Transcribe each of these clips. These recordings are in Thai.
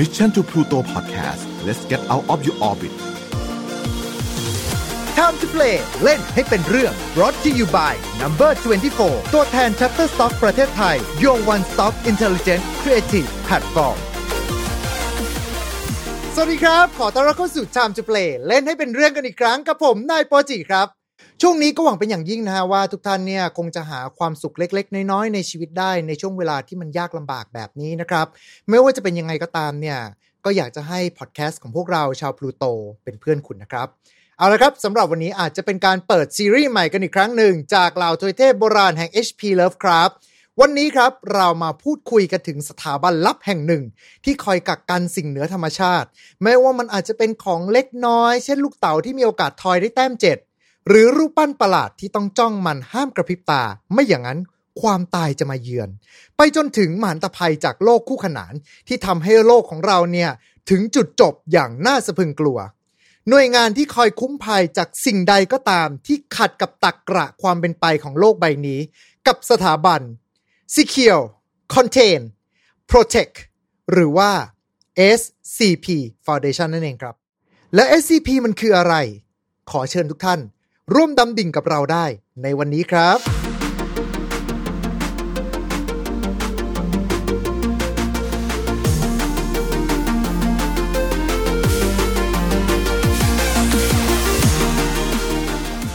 Mission to Pluto Podcast let's get out of your orbit Time to play เล่นให้เป็นเรื่อง brought to you by Number 24 ตัวแทน Shutterstock ประเทศไทย Your One Stop Intelligent Creative Platform สวัสดีครับ ขอต้อนรับเข้าสู่ Time to Play เล่นให้เป็นเรื่องกันอีกครั้งกับผม นายโปจิครับ ช่วงนี้ก็หวังเป็นอย่างยิ่งนะฮะว่าทุกท่านเนี่ยคงจะหาความสุขเล็ก ๆ น้อยๆในชีวิตได้ในช่วงเวลาที่มันยากลำบากแบบนี้นะครับ ไม่ว่าจะเป็นยังไงก็ตามเนี่ยก็อยากจะให้พอดแคสต์ของพวกเราชาวพลูโตเป็นเพื่อนคุณนะครับ เอาละครับสำหรับวันนี้อาจจะเป็นการเปิดซีรีส์ใหม่กันอีกครั้งหนึ่ง จากเหล่าทวยเทพโบราณแห่ง HP Lovecraft วันนี้ครับเรามาพูดคุยกันถึงสถาบันลับแห่งหนึ่ง ที่คอยกักกันสิ่งเหนือธรรมชาติ แม้ว่ามันอาจจะเป็นของเล็กน้อย เช่นลูกเต๋าที่มีโอกาสทอยได้แต้มเจ็ด หรือรูปปั้นประหลาดที่ต้องจ้องมันห้ามกระพริบตา ไม่อย่างนั้นความตายจะมาเยือน ไปจนถึงมหันตภัยจากโลกคู่ขนานที่ทำให้โลกของเราเนี่ย ถึงจุดจบอย่างน่าสะพึงกลัว หน่วยงานที่คอยคุ้มภัยจากสิ่งใดก็ตามที่ขัดกับตักกระความเป็นไปของโลกใบนี้ กับสถาบัน Secure Contain Protect หรือว่า SCP Foundation นั่นเองครับ และ SCP มันคืออะไร ขอเชิญทุกท่าน ร่วมดำดิ่งกับเราได้ในวันนี้ครับ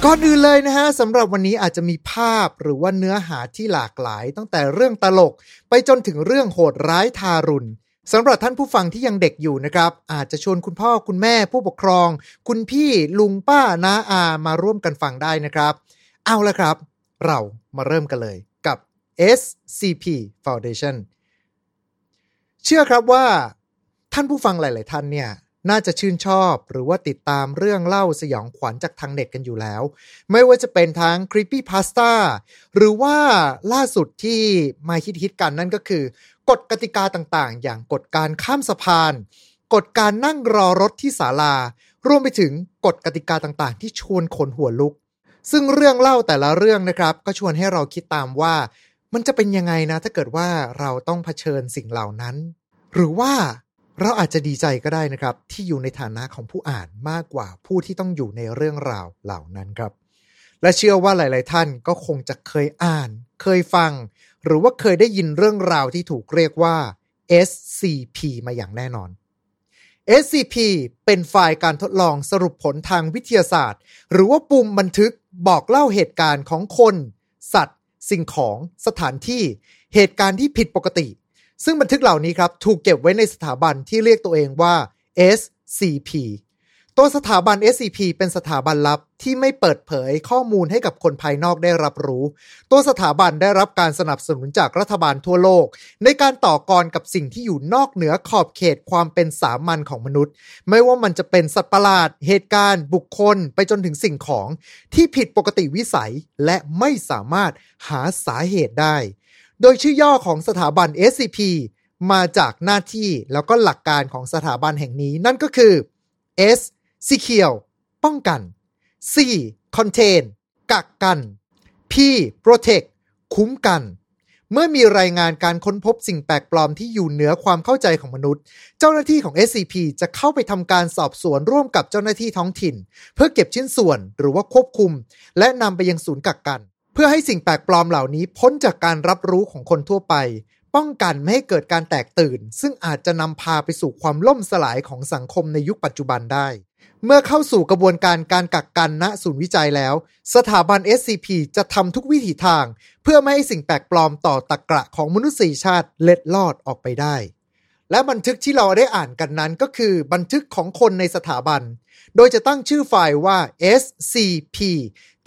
ก่อนอื่นเลยนะฮะสำหรับวันนี้อาจจะมีภาพหรือว่าเนื้อหาที่หลากหลาย ตั้งแต่เรื่องตลกไปจนถึงเรื่องโหดร้ายทารุณ สำหรับท่านผู้ฟังที่ยังเด็กอยู่นะครับ อาจจะชวนคุณพ่อคุณแม่ผู้ปกครอง คุณพี่ลุงป้าน้าอามาร่วมกันฟังได้นะครับ เอาละครับ เรามาเริ่มกันเลยกับ SCP Foundation เชื่อครับว่า ท่านผู้ฟังหลาย ๆ ท่านเนี่ยน่าจะชื่นชอบหรือว่าติดตามเรื่องเล่าสยองขวัญจากทางเน็ตกันอยู่แล้ว ไม่ว่าจะเป็นทั้ง Creepy Pasta หรือว่าล่าสุดที่มาฮิตฮิตๆกันนั่นก็คือ กฎกติกาต่างๆ อย่างกฎการข้ามสะพาน กฎการนั่งรอรถที่ศาลารวมไปถึงกฎกติกาต่างๆ ที่ชวนขนหัวลุก ซึ่งเรื่องเล่าแต่ละเรื่องนะครับ ก็ชวนให้เราคิดตามว่า มันจะเป็นยังไงนะ ถ้าเกิดว่าเราต้องเผชิญสิ่งเหล่านั้น หรือว่าเราอาจจะดีใจก็ได้นะครับ ที่อยู่ในฐานะของผู้อ่านมากกว่าผู้ที่ต้องอยู่ในเรื่องราวเหล่านั้นครับ และเชื่อว่าหลาย ๆ ท่านก็คงจะเคยอ่าน เคยฟัง หรือว่าเคยได้ยินเรื่องราวที่ถูกเรียกว่า SCP มาอย่างแน่นอน SCP เป็นไฟล์การทดลองสรุปผลทางวิทยาศาสตร์ หรือว่าปุ่มบันทึกบอกเล่าเหตุการณ์ของคน สัตว์ สิ่งของสถานที่ เหตุการณ์ที่ผิดปกติ ซึ่งบันทึกเหล่านี้ครับ ถูกเก็บไว้ในสถาบันที่เรียกตัวเองว่า SCP ตัวสถาบัน SCP เป็นสถาบันลับที่ไม่เปิดเผยข้อมูลให้กับคนภายนอกได้รับรู้ ตัวสถาบันได้รับการสนับสนุนจากรัฐบาลทั่วโลก ในการต่อกรกับสิ่งที่อยู่นอกเหนือขอบเขตความเป็นสามัญของมนุษย์ ไม่ว่ามันจะเป็นสัตว์ประหลาด เหตุการณ์ บุคคล ไปจนถึงสิ่งของที่ผิดปกติวิสัยและไม่สามารถหาสาเหตุได้ โดยชื่อย่อของสถาบัน SCP มาจากหน้าที่แล้วก็หลักการของสถาบันแห่งนี้นั่นก็คือ S Secure ป้องกัน C Contain กักกัน P Protect คุ้มกัน เมื่อมีรายงานการค้นพบสิ่งแปลกปลอมที่อยู่เหนือความเข้าใจของมนุษย์ เจ้าหน้าที่ของ SCP จะเข้าไปทำการสอบสวนร่วมกับเจ้าหน้าที่ท้องถิ่น เพื่อเก็บชิ้นส่วนหรือว่าควบคุม และนำไปยังศูนย์กักกัน เพื่อให้สิ่งแปลกปลอมเหล่านี้พ้นจากการรับรู้ของคนทั่วไป ป้องกันไม่ให้เกิดการแตกตื่น ซึ่งอาจจะนำพาไปสู่ความล่มสลายของสังคมในยุคปัจจุบันได้ เมื่อเข้าสู่กระบวนการการกักกันณศูนย์วิจัยแล้ว สถาบัน SCP จะทำทุกวิถีทาง เพื่อไม่ให้สิ่งแปลกปลอมต่อตะกระของมนุษยชาติเล็ดลอดออกไปได้ และบันทึกที่เราได้อ่านกันนั้นก็คือบันทึกของคนในสถาบัน โดยจะตั้งชื่อไฟล์ว่า SCP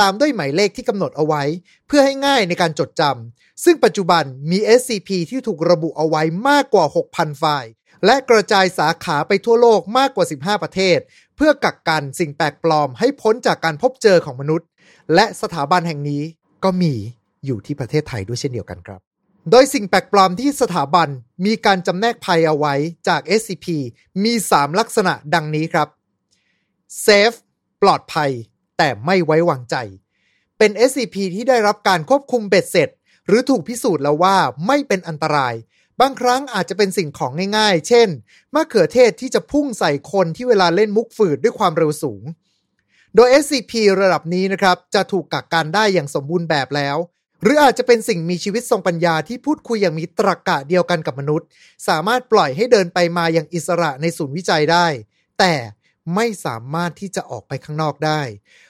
ตามด้วยหมายเลขที่กำหนดเอาไว้ เพื่อให้ง่ายในการจดจำซึ่งปัจจุบันมี SCP ที่ถูกระบุเอาไว้มากกว่า 6,000 ไฟล์ และกระจายสาขาไปทั่วโลกมากกว่า 15 ประเทศ เพื่อกักกันสิ่งแปลกปลอมให้พ้นจากการพบเจอของมนุษย์ และสถาบันแห่งนี้ก็มีอยู่ที่ประเทศไทยด้วยเช่นเดียวกันครับ โดยสิ่งแปลกปลอมที่สถาบันมีการจำแนกภัยเอาไว้จาก SCP มี 3 ลักษณะดังนี้ครับ Safe ปลอดภัย แต่ไม่ไว้วางใจ เป็น SCP ที่ได้รับการควบคุมเบ็ดเสร็จ หรือถูกพิสูจน์แล้วว่าไม่เป็นอันตราย บางครั้งอาจจะเป็นสิ่งของง่ายๆ เช่น มะเขือเทศที่จะพุ่งใส่คนที่เวลาเล่นมุกฝืดด้วยความเร็วสูง โดย SCP ระดับนี้นะครับจะถูกกักกันได้อย่างสมบูรณ์แบบแล้วหรืออาจจะเป็นสิ่งมีชีวิตทรงปัญญาที่พูดคุยอย่างมีตรรกะเดียวกันกับมนุษย์ สามารถปล่อยให้เดินไปมาอย่างอิสระในศูนย์วิจัยได้ แต่ ไม่สามารถที่จะออกไปข้างนอกได้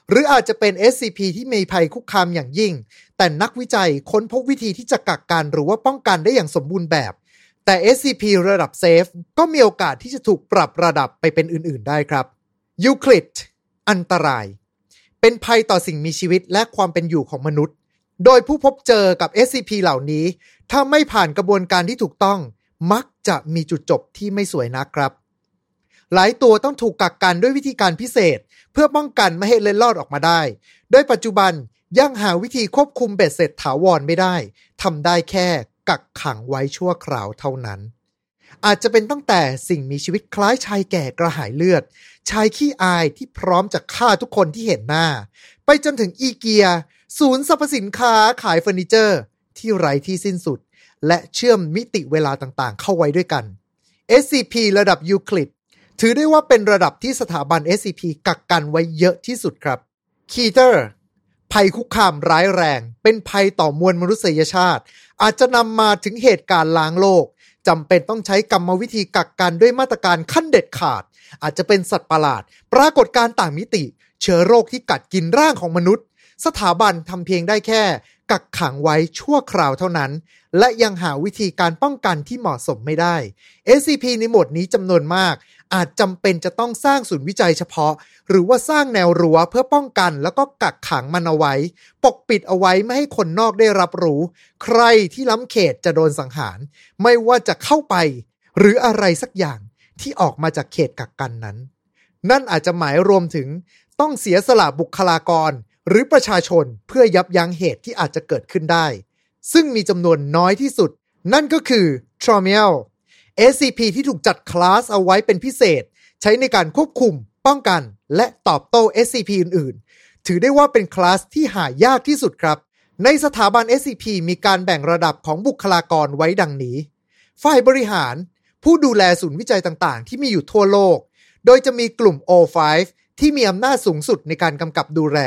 หรืออาจจะเป็น SCP ที่มีภัยคุกคามอย่างยิ่ง แต่นักวิจัยค้นพบวิธีที่จะกักกันหรือว่าป้องกันได้อย่างสมบูรณ์แบบ แต่ SCP ระดับเซฟก็มีโอกาสที่จะถูกปรับระดับไปเป็นอื่น ๆ ได้ครับยูคลิดอันตราย เป็นภัยต่อสิ่งมีชีวิตและความเป็นอยู่ของมนุษย์ โดยผู้พบเจอกับ SCP เหล่านี้ ถ้าไม่ผ่านกระบวนการที่ถูกต้อง มักจะมีจุดจบที่ไม่สวยนักครับ หลายตัวต้องถูกกักกันด้วยวิธีการพิเศษ เพื่อป้องกันไม่ให้เล็ดลอดออกมาได้ โดยปัจจุบันยังหาวิธีควบคุมเบ็ดเสร็จถาวรไม่ได้ทำได้แค่กักขังไว้ชั่วคราวเท่านั้น อาจจะเป็นตั้งแต่สิ่งมีชีวิตคล้ายชายแก่กระหายเลือด ชายขี้อายที่พร้อมจะฆ่าทุกคนที่เห็นหน้า ไปจนถึงอีเกีย ศูนย์สรรพสินค้าขายเฟอร์นิเจอร์ ที่ไร้ที่สิ้นสุด และเชื่อมมิติเวลาต่างๆ เข้าไว้ด้วยกัน SCP ระดับยูคลิด ถือได้ว่าเป็นระดับที่สถาบัน SCP กักกันไว้เยอะที่สุดครับคีเตอร์ภัยคุกคามร้ายแรง เป็นภัยต่อมวลมนุษยชาติ อาจจะนำมาถึงเหตุการณ์ล้างโลกจำเป็นต้องใช้กรรมวิธีกักกันด้วยมาตรการขั้นเด็ดขาด อาจจะเป็นสัตว์ประหลาด ปรากฏการ์ต่างมิติ เชื้อโรคที่กัดกินร่างของมนุษย์ สถาบันทำเพียงได้แค่ กักขังไว้ชั่วคราวเท่านั้น และยังหาวิธีการป้องกันที่เหมาะสมไม่ได้ SCP ในหมวดนี้จำนวนมาก อาจจำเป็นจะต้องสร้างศูนย์วิจัยเฉพาะ หรือว่าสร้างแนวรั้วเพื่อป้องกัน แล้วก็กักขังมันเอาไว้ ปกปิดเอาไว้ไม่ให้คนนอกได้รับรู้ ใครที่ล้ำเขตจะโดนสังหาร ไม่ว่าจะเข้าไป หรืออะไรสักอย่างที่ออกมาจากเขตกักกันนั้น นั่นอาจจะหมายรวมถึงต้องเสียสละบุคลากร หรือประชาชนเพื่อยับยั้งเหตุที่อาจจะเกิดขึ้นได้ ซึ่งมีจำนวนน้อยที่สุด นั่นก็คือ t r o m i l SCP ที่ถูกจัดคลาสเอาไว้เป็นพิเศษ ใช้ในการควบคุม ป้องกัน และตอบโต้ SCP อื่น ๆ ถือได้ว่าเป็นคลาสที่หายากที่สุดครับ ในสถาบัน SCP มีการแบ่งระดับของบุคลากรไว้ดังนี้ ฝ่ายบริหาร ผู้ดูแลศูนย์วิจัยต่างๆ ที่มีอยู่ทั่วโลก โดยจะมีกลุ่ม O5 ที่มีอำนาจสูงสุดในการกำกับดูแล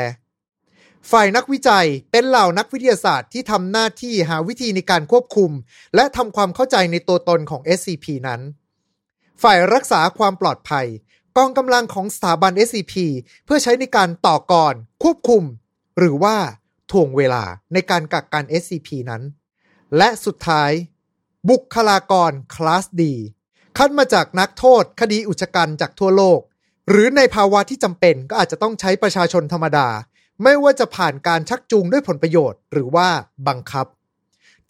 ฝ่ายนักวิจัยเป็นเหล่านักวิทยาศาสตร์ที่ทำหน้าที่หาวิธีในการควบคุม และทำความเข้าใจในตัวตนของ SCP นั้น ฝ่ายรักษาความปลอดภัย กองกำลังของสถาบัน SCP เพื่อใช้ในการต่อกรควบคุม หรือว่าถ่วงเวลาในการกักกัน SCP นั้น และสุดท้าย บุคลากรคลาสดีคัดมาจากนักโทษคดีอุจจกรรมจากทั่วโลก หรือในภาวะที่จำเป็นก็อาจจะต้องใช้ประชาชนธรรมดา ไม่ว่าจะผ่านการชักจูงด้วยผลประโยชน์ หรือว่าบังคับ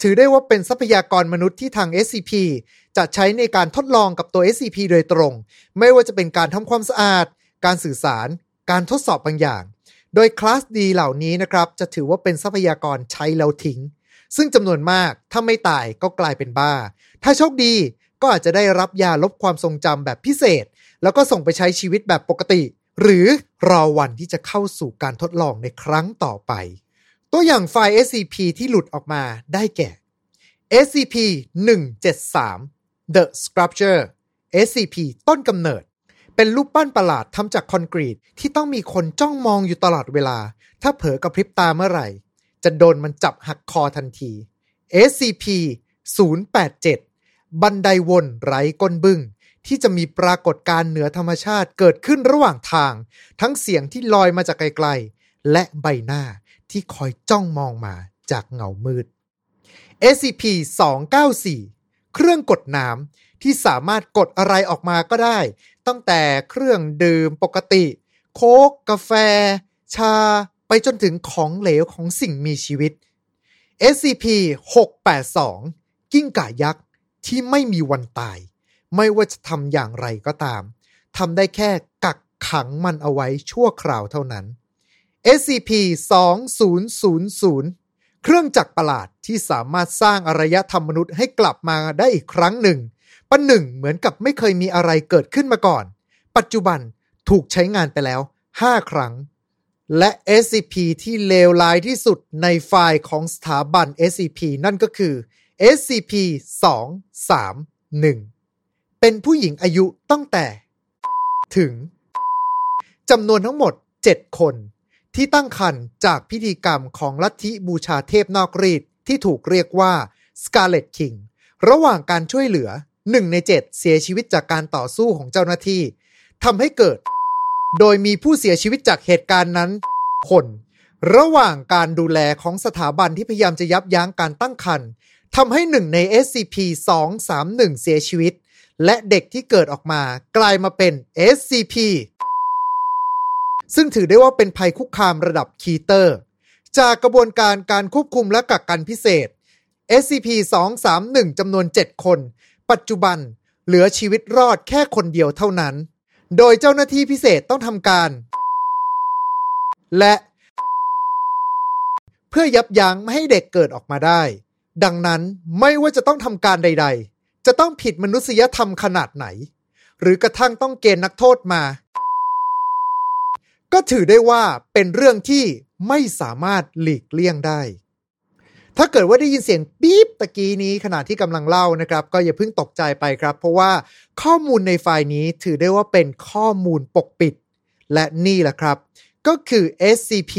ถือได้ว่าเป็นทรัพยากรมนุษย์ที่ทาง SCP จะใช้ในการทดลองกับตัว SCP โดยตรง ไม่ว่าจะเป็นการทำความสะอาด การสื่อสาร การทดสอบบางอย่าง โดยคลาสดีเหล่านี้นะครับ จะถือว่าเป็นทรัพยากรใช้แล้วทิ้ง ซึ่งจำนวนมากถ้าไม่ตายก็กลายเป็นบ้า ถ้าโชคดีก็อาจจะได้รับยาลบความทรงจำแบบพิเศษ แล้วก็ส่งไปใช้ชีวิตแบบปกติ หรือรอวันที่จะเข้าสู่การทดลองในครั้งต่อไป ตัวอย่างไฟล์ SCP ที่หลุดออกมาได้แก่ SCP 173 The Sculpture SCP ต้นกำเนิด เป็นรูปปั้นประหลาดทำจากคอนกรีตที่ต้องมีคนจ้องมองอยู่ตลอดเวลา ถ้าเผลอกระพริบตาเมื่อไหร่ จะโดนมันจับหักคอทันที SCP 087 บันไดวนไร้ก้นบึง้ง ที่จะมีปรากฏการณ์เหนือธรรมชาติเกิดขึ้นระหว่างทาง ทั้งเสียงที่ลอยมาจากไกลๆ และใบหน้าที่คอยจ้องมองมาจากเงามืด SCP 294 เครื่องกดน้ำที่สามารถกดอะไรออกมาก็ได้ ตั้งแต่เครื่องดื่มปกติ โค้กกาแฟ ชา ไปจนถึงของเหลวของสิ่งมีชีวิต SCP 682 กิ้งก่ายักษ์ที่ไม่มีวันตาย ไม่ว่าจะทำอย่างไรก็ตามทำได้แค่กักขังมันเอาไว้ชั่วคราวเท่านั้น SCP 2000 เครื่องจักรประหลาดที่สามารถสร้างอารยธรรมมนุษย์ให้กลับมาได้อีกครั้งหนึ่งประหนึ่งเหมือนกับไม่เคยมีอะไรเกิดขึ้นมาก่อน ปัจจุบันถูกใช้งานไปแล้ว 5 ครั้ง และ SCP ที่เลวร้ายที่สุดในไฟล์ของสถาบัน SCP นั่นก็คือ SCP-231 เป็นผู้หญิงอายุตั้งแต่ ถึงจำนวนทั้งหมด 7 คน ที่ตั้งคันจากพิธีกรรมของลัทธิบูชาเทพนอกรีดที่ถูกเรียกว่า Scarlet King ระหว่างการช่วยเหลือ1ใน7เสียชีวิตจากการต่อสู้ของเจ้าหน้าที่ทำให้เกิด โดยมีผู้เสียชีวิตจากเหตุการณ์นั้น คน ระหว่างการดูแลของสถาบันที่พยายามจะยับยั้งการตั้งครรภ์ทำให้หนึ่งใน SCP-231 เสียชีวิต และเด็กที่เกิดออกมากลายมาเป็น SCP ซึ่งถือได้ว่าเป็นภัยคุกคามระดับคีเตอร์ จากกระบวนการการควบคุมและกักกันพิเศษ SCP-231 จำนวน 7 คน ปัจจุบันเหลือชีวิตรอดแค่คนเดียวเท่านั้น โดยเจ้าหน้าที่พิเศษต้องทำการ และ เพื่อยับยั้งไม่ให้เด็กเกิดออกมาได้ ดังนั้นไม่ว่าจะต้องทำการใด ๆ จะต้องผิดมนุษยธรรมขนาดไหน หรือกระทั่งต้องเกณฑ์นักโทษมา ก็ถือได้ว่าเป็นเรื่องที่ไม่สามารถหลีกเลี่ยงได้ ถ้าเกิดว่าได้ยินเสียงปี๊บตะกี้นี้ขณะที่กำลังเล่านะครับ ก็อย่าเพิ่งตกใจไปครับ เพราะว่าข้อมูลในไฟล์นี้ถือได้ว่าเป็นข้อมูลปกปิด และนี่แหละครับ ก็คือ SCP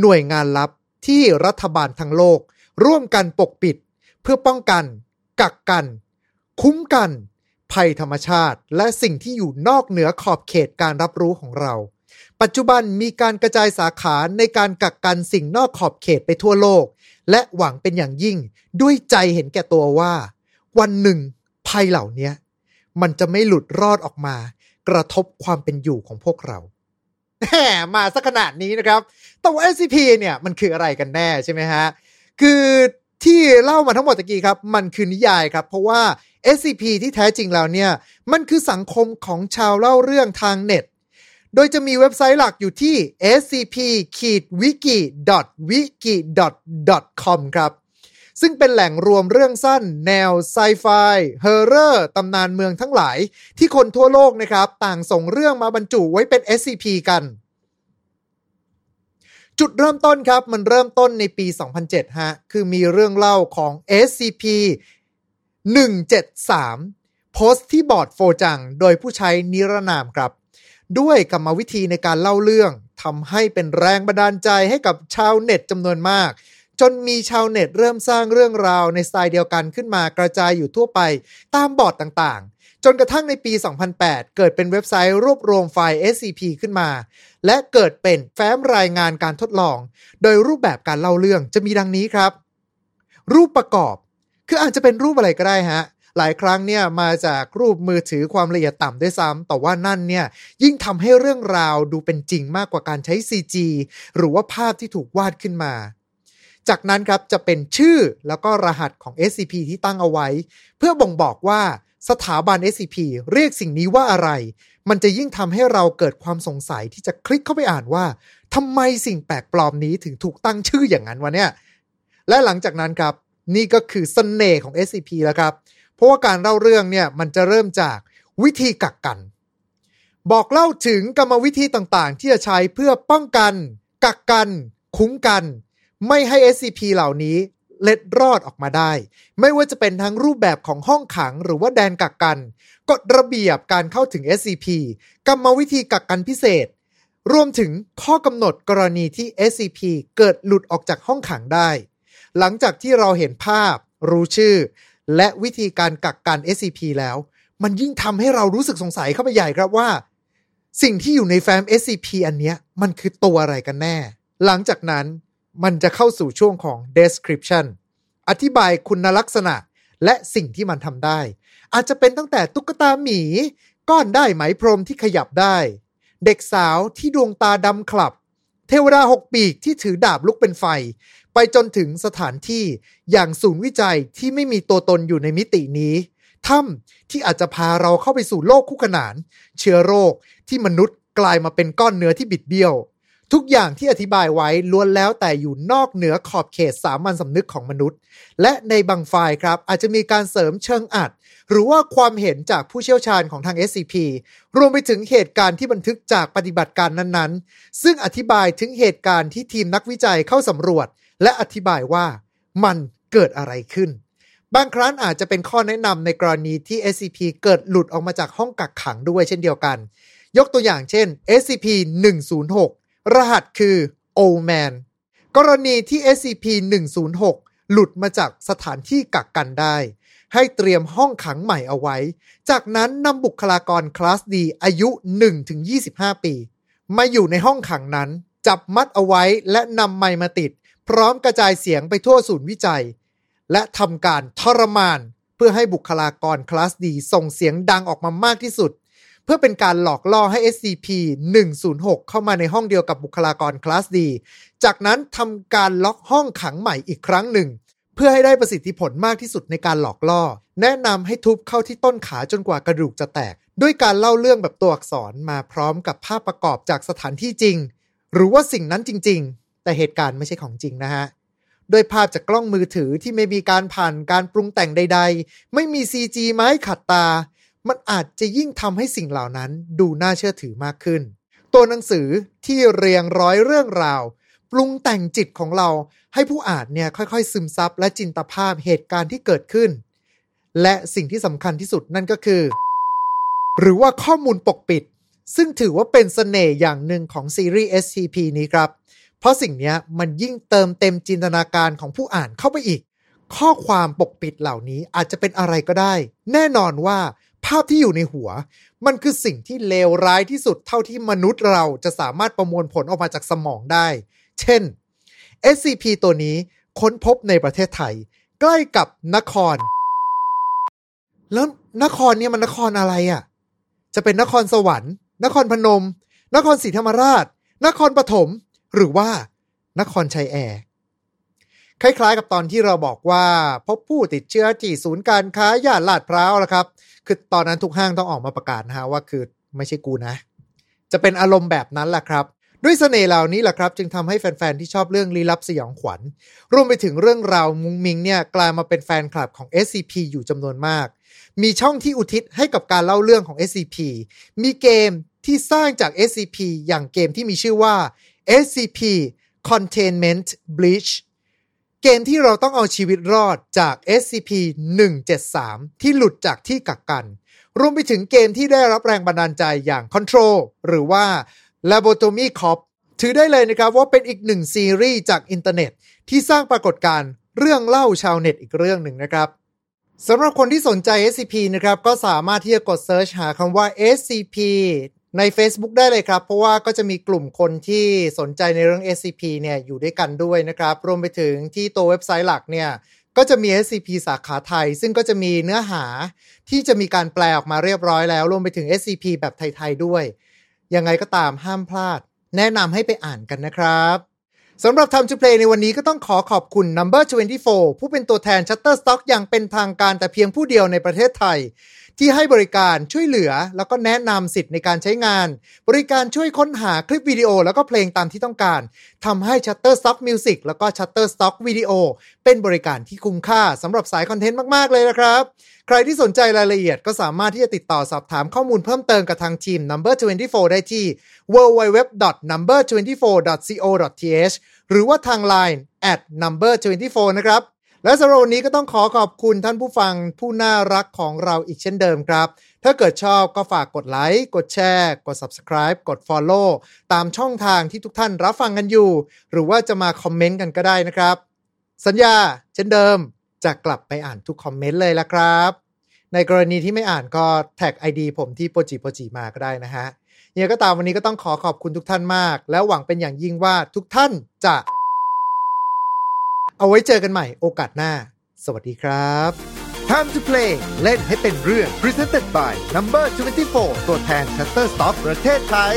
หน่วยงานลับที่รัฐบาลทั้งโลก ร่วมกันปกปิด เพื่อป้องกัน กักกัน คุ้มกัน ภัยธรรมชาติ และสิ่งที่อยู่นอกเหนือขอบเขตการรับรู้ของเรา ปัจจุบันมีการกระจายสาขาในการกักกันสิ่งนอกขอบเขตไปทั่วโลก และหวังเป็นอย่างยิ่ง ด้วยใจเห็นแก่ตัวว่า วันหนึ่ง ภัยเหล่านี้มันจะไม่หลุดรอดออกมา กระทบความเป็นอยู่ของพวกเราแหมมาสักขนาดนี้นะครับแต่ว่า SCP เนี่ยมันคืออะไรกันแน่ใช่ไหมฮะ คือที่เล่ามาทั้งหมดตะกี้ครับ มันคือนิยายครับ เพราะว่า SCP ที่แท้จริงแล้วเนี่ย มันคือสังคมของชาวเล่าเรื่องทางเน็ต โดยจะมีเว็บไซต์หลักอยู่ที่ scp-wiki.wikidot.com ครับ ซึ่งเป็นแหล่งรวมเรื่องสั้น แนว sci-fi horror ตำนานเมืองทั้งหลาย ที่คนทั่วโลกนะครับ ต่างส่งเรื่องมาบรรจุไว้เป็น SCP กัน จุดเริ่มต้นครับ มันเริ่มต้นในปี 2007 ฮะ คือมีเรื่องเล่าของ SCP 173 โพสต์ที่บอร์ด 4chan โดยผู้ใช้นิรนามครับ ด้วยกรรมวิธีในการเล่าเรื่องทำให้เป็นแรงบันดาลใจให้กับชาวเน็ตจำนวนมาก จนมีชาวเน็ตเริ่มสร้างเรื่องราวในสไตล์เดียวกันขึ้นมากระจายอยู่ทั่วไปตามบอร์ดต่างๆ จนกระทั่งในปี 2008 เกิดเป็นเว็บไซต์รวบรวมไฟล์ SCP ขึ้นมา และเกิดเป็นแฟ้มรายงานการทดลอง โดยรูปแบบการเล่าเรื่องจะมีดังนี้ครับ รูปประกอบ คืออาจจะเป็นรูปอะไรก็ได้ฮะ หลายครั้งเนี่ยมาจากรูปมือถือความละเอียดต่ำด้วยซ้ำแต่ว่านั่นเนี่ยยิ่งทำให้เรื่องราวดูเป็นจริงมากกว่าการใช้ CG หรือว่าภาพที่ถูกวาดขึ้นมาจากนั้นครับจะเป็นชื่อแล้วก็รหัสของ SCP ที่ตั้งเอาไว้ เพื่อบ่งบอกว่าสถาบัน SCP เรียกสิ่งนี้ว่าอะไร มันจะยิ่งทำให้เราเกิดความสงสัยที่จะคลิกเข้าไปอ่านว่าทำไมสิ่งแปลกปลอมนี้ถึงถูกตั้งชื่ออย่างนั้นวะเนี่ย และหลังจากนั้นครับ นี่ก็คือเสน่ห์ของ SCP แล้วครับ เพราะว่าการเล่าเรื่องเนี่ยมันจะเริ่มจากวิธีกักกัน บอกเล่าถึงกรรมวิธีต่างๆ ที่จะใช้เพื่อป้องกัน กักกัน คุ้มกัน ไม่ให้ SCP เหล่านี้เล็ดรอดออกมาได้ ไม่ว่าจะเป็นทั้งรูปแบบของห้องขังหรือว่าแดนกักกันกฎระเบียบการเข้าถึง SCP กรรมวิธีกักกันพิเศษ รวมถึงข้อกำหนดกรณีที่ SCP เกิดหลุดออกจากห้องขังได้ หลังจากที่เราเห็นภาพ รู้ชื่อ และวิธีการกักกัน SCP แล้ว มันยิ่งทำให้เรารู้สึกสงสัยเข้าไปใหญ่ครับว่า สิ่งที่อยู่ในแฟ้ม SCP อันเนี้ยมันคือตัวอะไรกันแน่ หลังจากนั้นมันจะเข้าสู่ช่วงของ description อธิบายคุณลักษณะและสิ่งที่มันทำได้ อาจจะเป็นตั้งแต่ตุ๊กตาหมี ก้อนได้ไหมพรมที่ขยับได้ เด็กสาวที่ดวงตาดำคลับ เทวดาหกปีกที่ถือดาบลุกเป็นไฟ ไปจนถึงสถานที่อย่างศูนย์วิจัยที่ไม่มีตัวตนอยู่ในมิตินี้ถ้ำที่อาจจะพาเราเข้าไปสู่โลกคู่ขนาน เชื้อโรคที่มนุษย์กลายมาเป็นก้อนเนื้อที่บิดเบี้ยว ทุกอย่างที่อธิบายไว้ล้วนแล้วแต่อยู่นอกเหนือขอบเขตสามัญสำนึกของมนุษย์ และในบางไฟล์ครับ อาจจะมีการเสริมเชิงอัด หรือว่าความเห็นจากผู้เชี่ยวชาญของทาง SCP รวมไปถึงเหตุการณ์ที่บันทึกจากปฏิบัติการนั้นๆ ซึ่งอธิบายถึงเหตุการณ์ที่ทีมนักวิจัยเข้าสำรวจ และอธิบายว่ามันเกิดอะไรขึ้น บางครั้งอาจจะเป็นข้อแนะนำในกรณีที่ SCP เกิดหลุดออกมาจากห้องกักขังด้วยเช่นเดียวกัน ยกตัวอย่างเช่น SCP 106 รหัสคือ o man กรณีที่ SCP 106 หลุดมาจากสถานที่กักกันได้ ให้เตรียมห้องขังใหม่เอาไว้ จากนั้นนำบุคลากรคลาสดีอายุ 1-25 ปี มาอยู่ในห้องขังนั้น จับมัดเอาไว้และนำไมมาติด พร้อมกระจายเสียงไปทั่วศูนย์วิจัย และทำการทรมาน เพื่อให้บุคลากรคลาสดีส่งเสียงดังออกมามากที่สุด เพื่อเป็นการหลอกล่อให้ SCP-106 เข้ามาในห้องเดียวกับบุคลากรคลาสดี จากนั้นทำการล็อกห้องขังใหม่อีกครั้งหนึ่ง เพื่อให้ได้ประสิทธิผลมากที่สุดในการหลอกล่อ แนะนำให้ทุบเข้าที่ต้นขาจนกว่ากระดูกจะแตก ด้วยการเล่าเรื่องแบบตัวอักษรมาพร้อมกับภาพประกอบจากสถานที่จริง หรือว่าสิ่งนั้นจริง ๆ แต่เหตุการณ์ไม่ใช่ของจริงนะฮะโดยภาพจากกล้องมือถือที่ไม่มีการผ่านการปรุงแต่งใด ๆ ไม่มี CG ไม้ขัดตา มันอาจจะยิ่งทำให้สิ่งเหล่านั้นดูน่าเชื่อถือมากขึ้น ตัวหนังสือที่เรียงร้อยเรื่องราว ปรุงแต่งจิตของเราให้ผู้อ่านเนี่ยค่อยๆ ซึมซับและจินตภาพเหตุการณ์ที่เกิดขึ้น และสิ่งที่สำคัญที่สุดนั่นก็คือ หรือว่าข้อมูลปกปิด ซึ่งถือว่าเป็นเสน่ห์อย่างหนึ่งของซีรีส์ SCP นี้ครับ เพราะสิ่งนี้มันยิ่งเติมเต็มจินตนาการของผู้อ่านเข้าไปอีกข้อความปกปิดเหล่านี้อาจจะเป็นอะไรก็ได้ แน่นอนว่า ภาพที่อยู่ในหัว มันคือสิ่งที่เลวร้ายที่สุดเท่าที่มนุษย์เราจะสามารถประมวลผลออกมาจากสมองได้ เช่น SCP ตัวนี้ค้นพบในประเทศไทย ใกล้กับนคร แล้วนครเนี่ยมันนครอะไรอะ่ะ จะเป็นนครสวรรค์ นครพนม นครศรีธรรมราช นครปฐม หรือว่า นครชัยแอร์ คล้ายๆ กับตอนที่เราบอกว่า พบผู้ติดเชื้อที่ศูนย์การค้าย่านลาดพร้าวแล้วครับ คือตอนนั้นทุกห้างต้องออกมาประกาศนะฮะว่าคือไม่ใช่กูนะ จะเป็นอารมณ์แบบนั้นแหละครับ ด้วยเสน่ห์เหล่านี้แหละครับ จึงทำให้แฟนๆที่ชอบเรื่องลี้ลับสยองขวัญ รวมไปถึงเรื่องราวมุงมิงเนี่ยกลายมาเป็นแฟนคลับของ SCP อยู่จำนวนมาก มีช่องที่อุทิศให้กับการเล่าเรื่องของ SCP มีเกมที่สร้างจาก SCP อย่างเกมที่มีชื่อว่า SCP Containment Breach เกมที่เราต้องเอาชีวิตรอดจาก SCP-173 ที่หลุดจากที่กักกัน รวมไปถึงเกมที่ได้รับแรงบันดาลใจอย่าง Control หรือว่า Lobotomy Corp ถือได้เลยนะครับว่าเป็นอีกหนึ่งซีรีส์จากอินเทอร์เน็ต ที่สร้างปรากฏการณ์เรื่องเล่าชาวเน็ตอีกเรื่องหนึ่งนะครับสำหรับคนที่สนใจ SCP นะครับก็สามารถที่จะกด Search หาคำว่า SCP ใน Facebook ได้เลยครับ เพราะว่าก็จะมีกลุ่มคนที่สนใจในเรื่อง SCP เนี่ยอยู่ด้วยกันด้วยนะครับ รวมไปถึงที่ตัวเว็บไซต์หลักเนี่ยก็จะมี SCP สาขาไทย ซึ่งก็จะมีเนื้อหาที่จะมีการแปลออกมาเรียบร้อยแล้ว รวมไปถึง SCP แบบไทย ๆ ด้วย ยังไงก็ตามห้ามพลาด แนะนำให้ไปอ่านกันนะครับสำหรับ Time to Play ในวันนี้ก็ต้องขอขอบคุณ Number 24 ผู้เป็นตัวแทน Shutterstock อย่างเป็นทางการแต่เพียงผู้เดียวในประเทศไทย ที่ให้บริการช่วยเหลือ แล้วก็แนะนำสิทธิ์ในการใช้งาน บริการช่วยค้นหาคลิปวิดีโอ แล้วก็เพลงตามที่ต้องการทำให้ Shutterstock Music แล้วก็ Shutterstock Video เป็นบริการที่คุ้มค่าสำหรับสายคอนเทนต์มากๆเลยนะครับ ใครที่สนใจรายละเอียดก็สามารถที่จะติดต่อสอบถามข้อมูลเพิ่มเติมกับทางทีม Number 24 ได้ที่ www.number24.co.th หรือว่าทาง Line at number 24นะครับ และสำหรับวันนี้ก็ต้องขอขอบคุณท่านผู้ฟังผู้น่ารักของเราอีกเช่นเดิมครับ ถ้าเกิดชอบก็ฝากกดไลค์ กดแชร์ กด Subscribe กด Follow ตามช่องทางที่ทุกท่านรับฟังกันอยู่ หรือว่าจะมาคอมเมนต์กันก็ได้นะครับ สัญญาเช่นเดิมจะกลับไปอ่านทุกคอมเมนต์เลยละครับ ในกรณีที่ไม่อ่านก็แท็ก ID ผมที่โปจิโปจิมาก็ได้นะฮะยังไงก็ตามวันนี้ก็ต้องขอขอบคุณทุกท่านมาก แล้วหวังเป็นอย่างยิ่งว่าทุกท่านจะ เอาไว้เจอกันใหม่โอกาสหน้า สวัสดีครับ Time to play เล่นให้เป็นเรื่อง Presented by Number 24 ตัวแทน Shutterstock ประเทศไทย